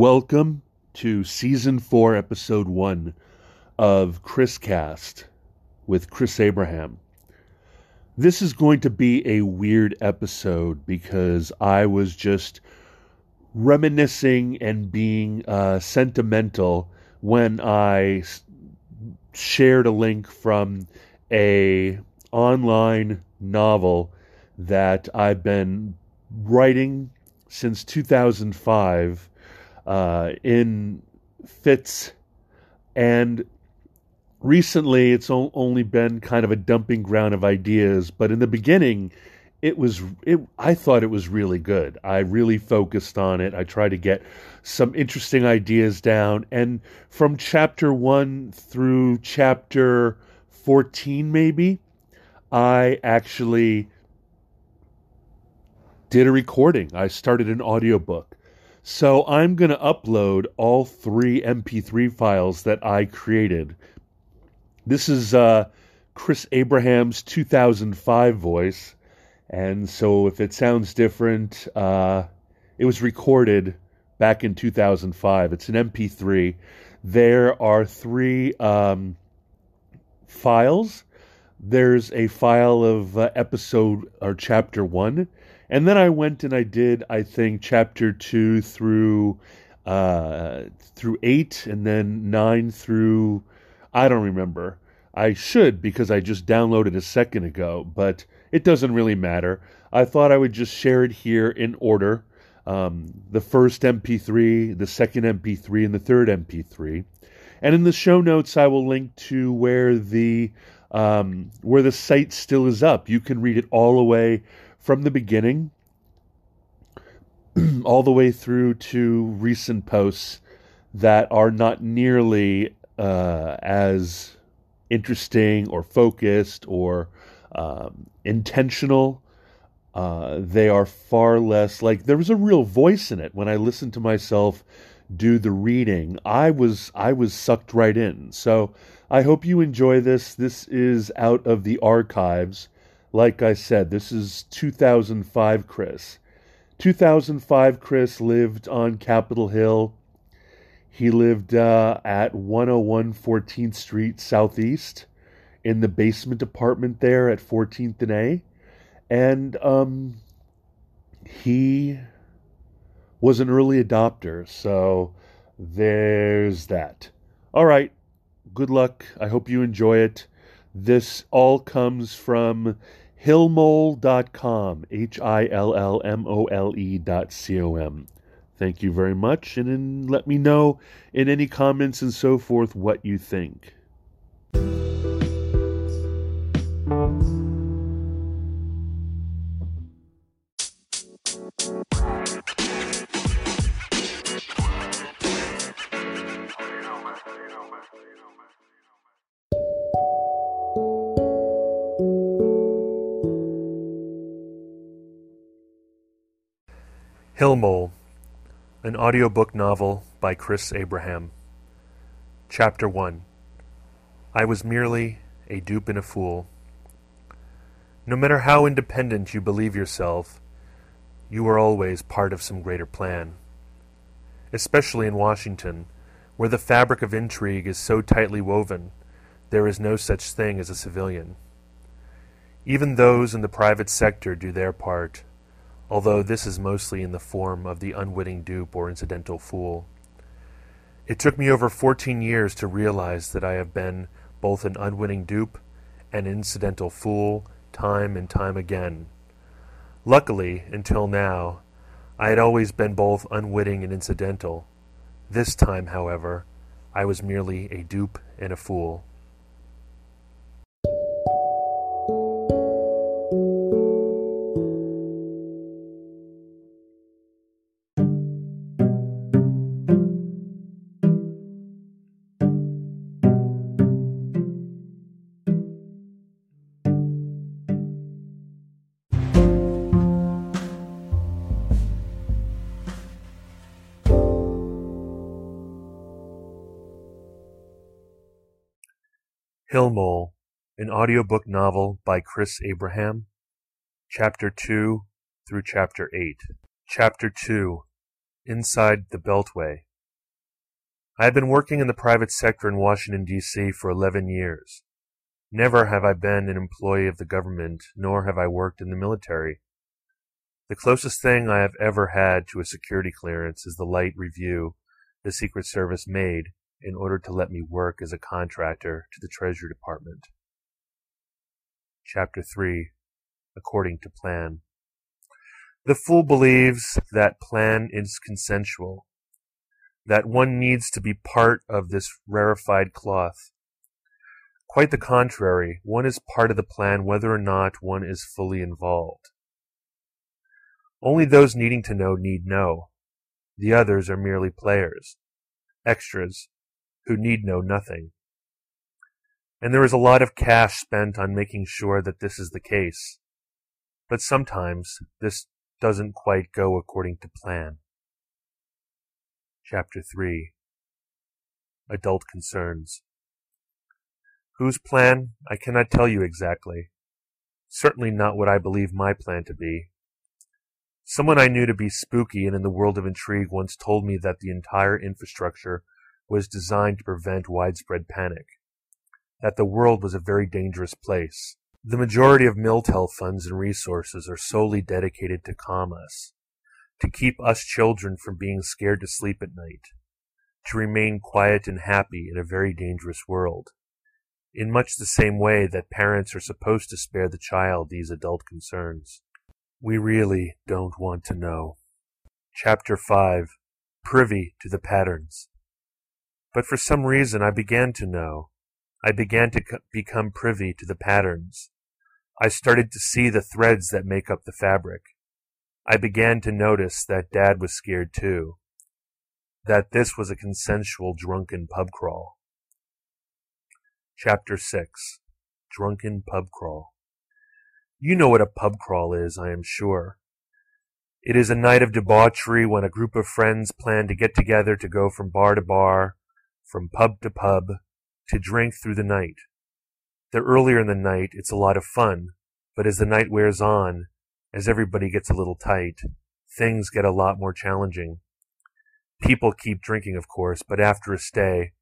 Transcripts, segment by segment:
Welcome to season four, episode one of Chris Cast with Chris Abraham. This is going to be a weird episode because I was just reminiscing and being uh, sentimental I shared a link from a online novel that I've been writing since 2005 uh, in fits and recently it's o- only been kind of a dumping ground of ideas but in the beginning it was it I thought it was really good. I really focused on it. I tried to get some interesting ideas down and from chapter 1 through chapter 14 maybe I actually did a recording. I started an audiobook. So I'm going to upload all three MP3 files that I created. This is uh, Chris Abraham's 2005 voice. And so if it sounds different, uh, it was recorded back in 2005. It's an MP3. There are three um, files. There's a file of uh, episode or chapter one. And then I went and I did, I think, chapter two through uh, through eight, and then nine through I don't remember. I should because I just downloaded a second ago, but it doesn't really matter. I thought I would just share it here in order. Um, the first MP3, the second MP3, and the third MP3. And in the show notes, I will link to where the um, where the site still is up. You can read it all the way from the beginning, all the way through to recent posts that are not nearly uh, as interesting or focused or um, intentional. Uh, they are far less like there was a real voice in it when I listened to myself do the reading. I was I was sucked right in. So I hope you enjoy this. This is out of the archives. Like I said, this is 2005 Chris. 2005 Chris lived on Capitol Hill. He lived uh, at 101 14th Street Southeast in the basement apartment there at 14th and A. And um, he was an early adopter, so there's that. All right, good luck. I hope you enjoy it. This all comes from hillmole.com, H I L L M O L E dot C O M. Thank you very much, and let me know in any comments and so forth what you think. Hillmole, an audiobook novel by Chris Abraham. Chapter 1 I was merely a dupe and a fool. No matter how independent you believe yourself, you are always part of some greater plan. Especially in Washington, where the fabric of intrigue is so tightly woven, there is no such thing as a civilian. Even those in the private sector do their part although this is mostly in the form of the unwitting dupe or incidental fool. It took me over fourteen years to realize that I have been both an unwitting dupe and incidental fool time and time again. Luckily, until now, I had always been both unwitting and incidental. This time, however, I was merely a dupe and a fool. Hillmole, an audiobook novel by Chris Abraham, Chapter 2 through Chapter 8. Chapter 2 Inside the Beltway. I have been working in the private sector in Washington, D.C. for 11 years. Never have I been an employee of the government, nor have I worked in the military. The closest thing I have ever had to a security clearance is the light review the Secret Service made in order to let me work as a contractor to the Treasury Department. Chapter 3 According to Plan The fool believes that plan is consensual that one needs to be part of this rarefied cloth. Quite the contrary, one is part of the plan whether or not one is fully involved. Only those needing to know need know. The others are merely players, extras, who need know nothing. And there is a lot of cash spent on making sure that this is the case. But sometimes this doesn't quite go according to plan. Chapter 3 Adult Concerns Whose plan? I cannot tell you exactly. Certainly not what I believe my plan to be. Someone I knew to be spooky and in the world of intrigue once told me that the entire infrastructure was designed to prevent widespread panic, that the world was a very dangerous place. The majority of Miltel funds and resources are solely dedicated to calm us, to keep us children from being scared to sleep at night, to remain quiet and happy in a very dangerous world, in much the same way that parents are supposed to spare the child these adult concerns. We really don't want to know. Chapter 5 Privy to the Patterns. But for some reason I began to know. I began to become privy to the patterns. I started to see the threads that make up the fabric. I began to notice that Dad was scared too. That this was a consensual drunken pub crawl. Chapter 6 Drunken Pub Crawl You know what a pub crawl is, I am sure. It is a night of debauchery when a group of friends plan to get together to go from bar to bar, from pub to pub, to drink through the night. The earlier in the night, it's a lot of fun, but as the night wears on, as everybody gets a little tight, things get a lot more challenging. People keep drinking, of course, but after a stay,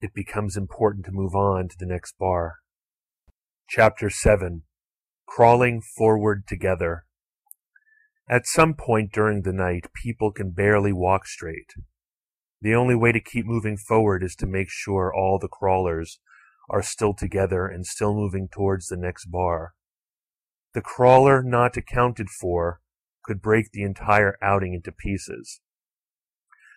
it becomes important to move on to the next bar. Chapter 7 Crawling Forward Together At some point during the night, people can barely walk straight. The only way to keep moving forward is to make sure all the crawlers are still together and still moving towards the next bar. The crawler not accounted for could break the entire outing into pieces.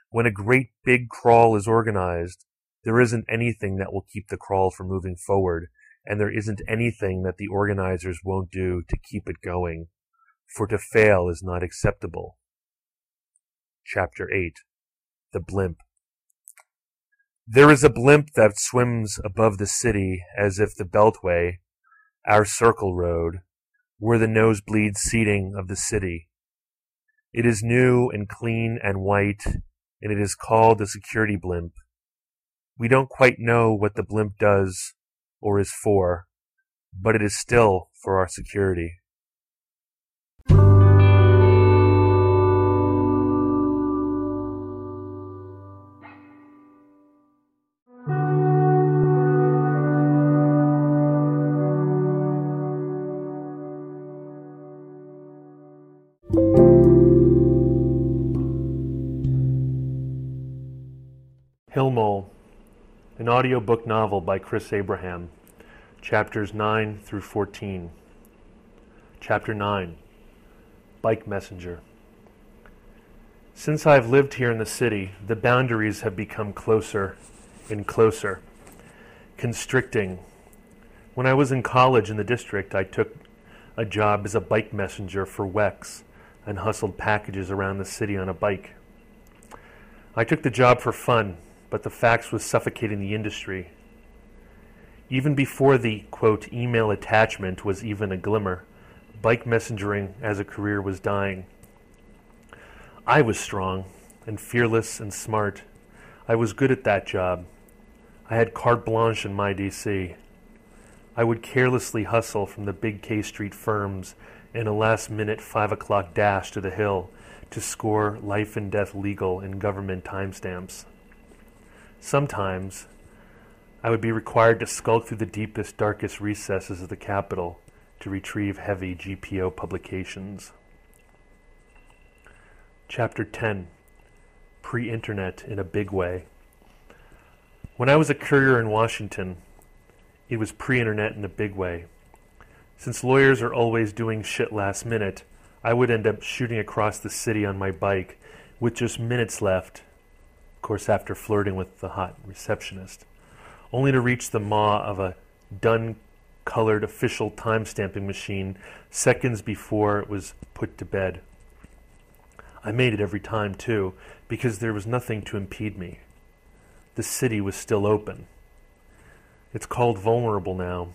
When a great big crawl is organized, there isn't anything that will keep the crawl from moving forward, and there isn't anything that the organizers won't do to keep it going, for to fail is not acceptable. Chapter 8 The Blimp There is a blimp that swims above the city as if the Beltway, our circle road, were the nosebleed seating of the city. It is new and clean and white, and it is called the security blimp. We don't quite know what the blimp does or is for, but it is still for our security. An audiobook novel by Chris Abraham, chapters 9 through 14. Chapter 9 Bike Messenger. Since I have lived here in the city, the boundaries have become closer and closer, constricting. When I was in college in the district, I took a job as a bike messenger for WEX and hustled packages around the city on a bike. I took the job for fun but the fax was suffocating the industry. Even before the, quote, email attachment was even a glimmer, bike messengering as a career was dying. I was strong and fearless and smart. I was good at that job. I had carte blanche in my DC. I would carelessly hustle from the big K Street firms in a last minute 5 o'clock dash to the Hill to score life and death legal and government timestamps. Sometimes I would be required to skulk through the deepest, darkest recesses of the Capitol to retrieve heavy GPO publications. Chapter 10 Pre Internet in a Big Way. When I was a courier in Washington, it was pre internet in a big way. Since lawyers are always doing shit last minute, I would end up shooting across the city on my bike with just minutes left, course, after flirting with the hot receptionist, only to reach the maw of a dun colored official time stamping machine seconds before it was put to bed. I made it every time, too, because there was nothing to impede me. The city was still open. It's called vulnerable now.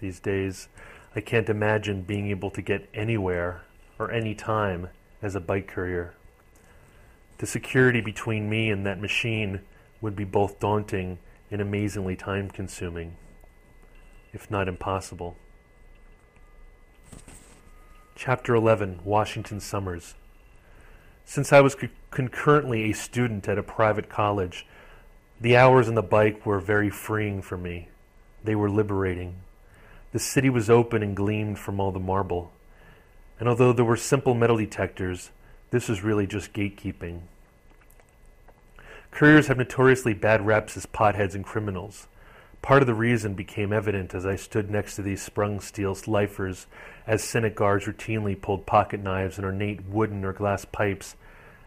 These days, I can't imagine being able to get anywhere or any time as a bike courier. The security between me and that machine would be both daunting and amazingly time consuming, if not impossible. Chapter 11 Washington Summers. Since I was c- concurrently a student at a private college, the hours on the bike were very freeing for me. They were liberating. The city was open and gleamed from all the marble. And although there were simple metal detectors, this was really just gatekeeping. Couriers have notoriously bad reps as potheads and criminals. Part of the reason became evident as I stood next to these sprung steel lifers as Senate guards routinely pulled pocket knives and ornate wooden or glass pipes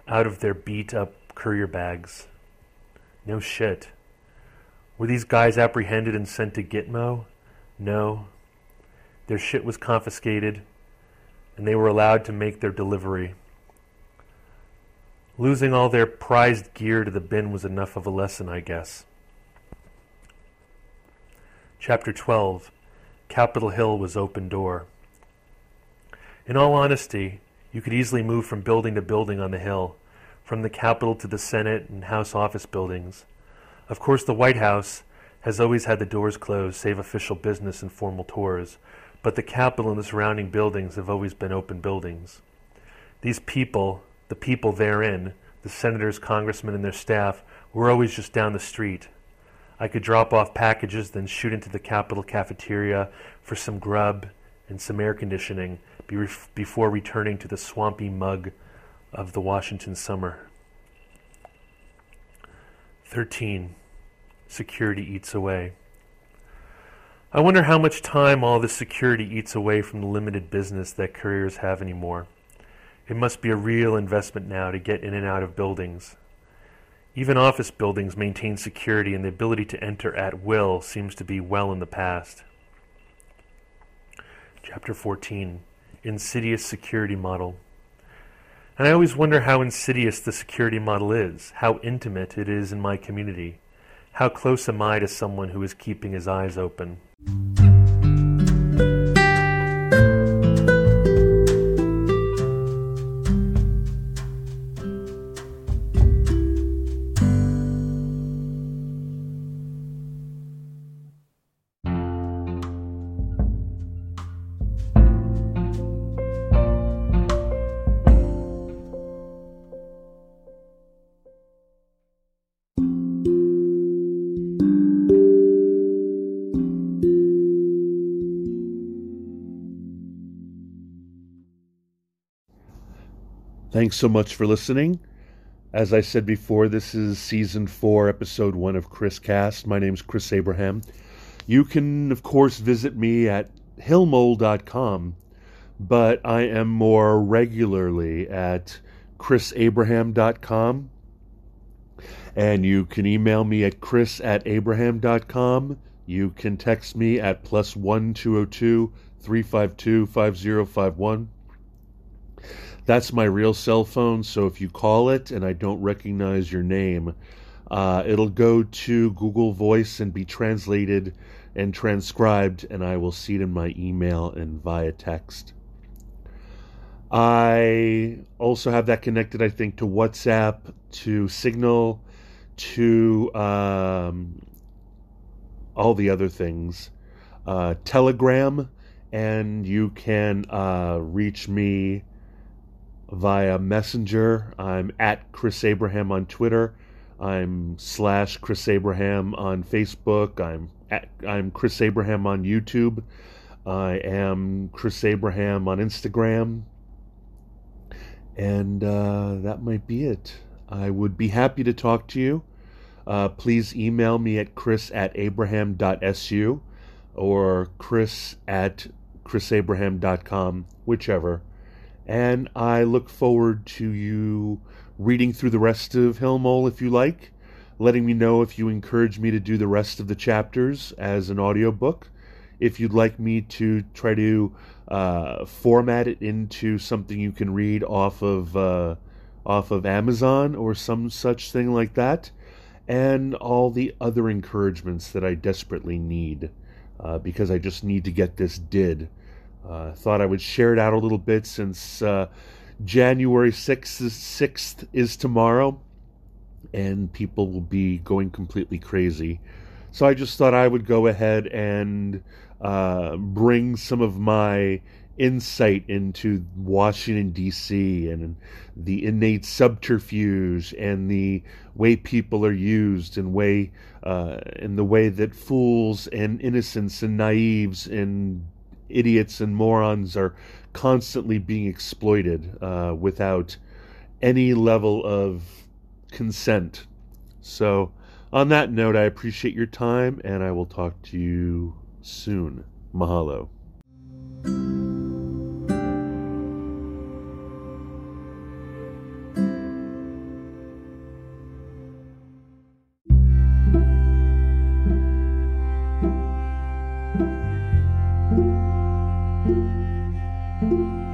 out of their beat up courier bags. No shit. Were these guys apprehended and sent to Gitmo? No. Their shit was confiscated, and they were allowed to make their delivery. Losing all their prized gear to the bin was enough of a lesson, I guess. Chapter 12 Capitol Hill was open door. In all honesty, you could easily move from building to building on the Hill, from the Capitol to the Senate and House office buildings. Of course, the White House has always had the doors closed, save official business and formal tours, but the Capitol and the surrounding buildings have always been open buildings. These people, the people therein, the senators, congressmen, and their staff, were always just down the street. I could drop off packages, then shoot into the Capitol cafeteria for some grub and some air conditioning before returning to the swampy mug of the Washington summer. 13. Security eats away. I wonder how much time all this security eats away from the limited business that couriers have anymore. It must be a real investment now to get in and out of buildings. Even office buildings maintain security, and the ability to enter at will seems to be well in the past. Chapter 14 Insidious Security Model. And I always wonder how insidious the security model is, how intimate it is in my community. How close am I to someone who is keeping his eyes open? Thanks so much for listening. As I said before, this is season four, episode one of Chris Cast. My name is Chris Abraham. You can, of course, visit me at hillmole.com, but I am more regularly at chrisabraham.com. And you can email me at chris at abraham.com. You can text me at plus one two zero two three five two five zero five one. That's my real cell phone, so if you call it and I don't recognize your name, uh, it'll go to Google Voice and be translated and transcribed, and I will see it in my email and via text. I also have that connected, I think, to WhatsApp, to Signal, to um, all the other things, uh, Telegram, and you can uh, reach me via Messenger. I'm at Chris Abraham on Twitter. I'm slash Chris Abraham on Facebook. I'm at, I'm Chris Abraham on YouTube. I am Chris Abraham on Instagram. And uh, that might be it. I would be happy to talk to you. Uh, please email me at chris at abraham.su or chris at chrisabraham.com, whichever. And I look forward to you reading through the rest of Hill Mole if you like, letting me know if you encourage me to do the rest of the chapters as an audiobook. If you'd like me to try to uh, format it into something you can read off of uh, off of Amazon or some such thing like that, and all the other encouragements that I desperately need uh, because I just need to get this did. Uh, thought I would share it out a little bit since uh, January 6th is, 6th is tomorrow and people will be going completely crazy. So I just thought I would go ahead and uh, bring some of my insight into Washington, D.C., and the innate subterfuge and the way people are used and way uh, in the way that fools and innocents and naives and idiots and morons are constantly being exploited uh, without any level of consent. So, on that note, I appreciate your time and I will talk to you soon. Mahalo. thank you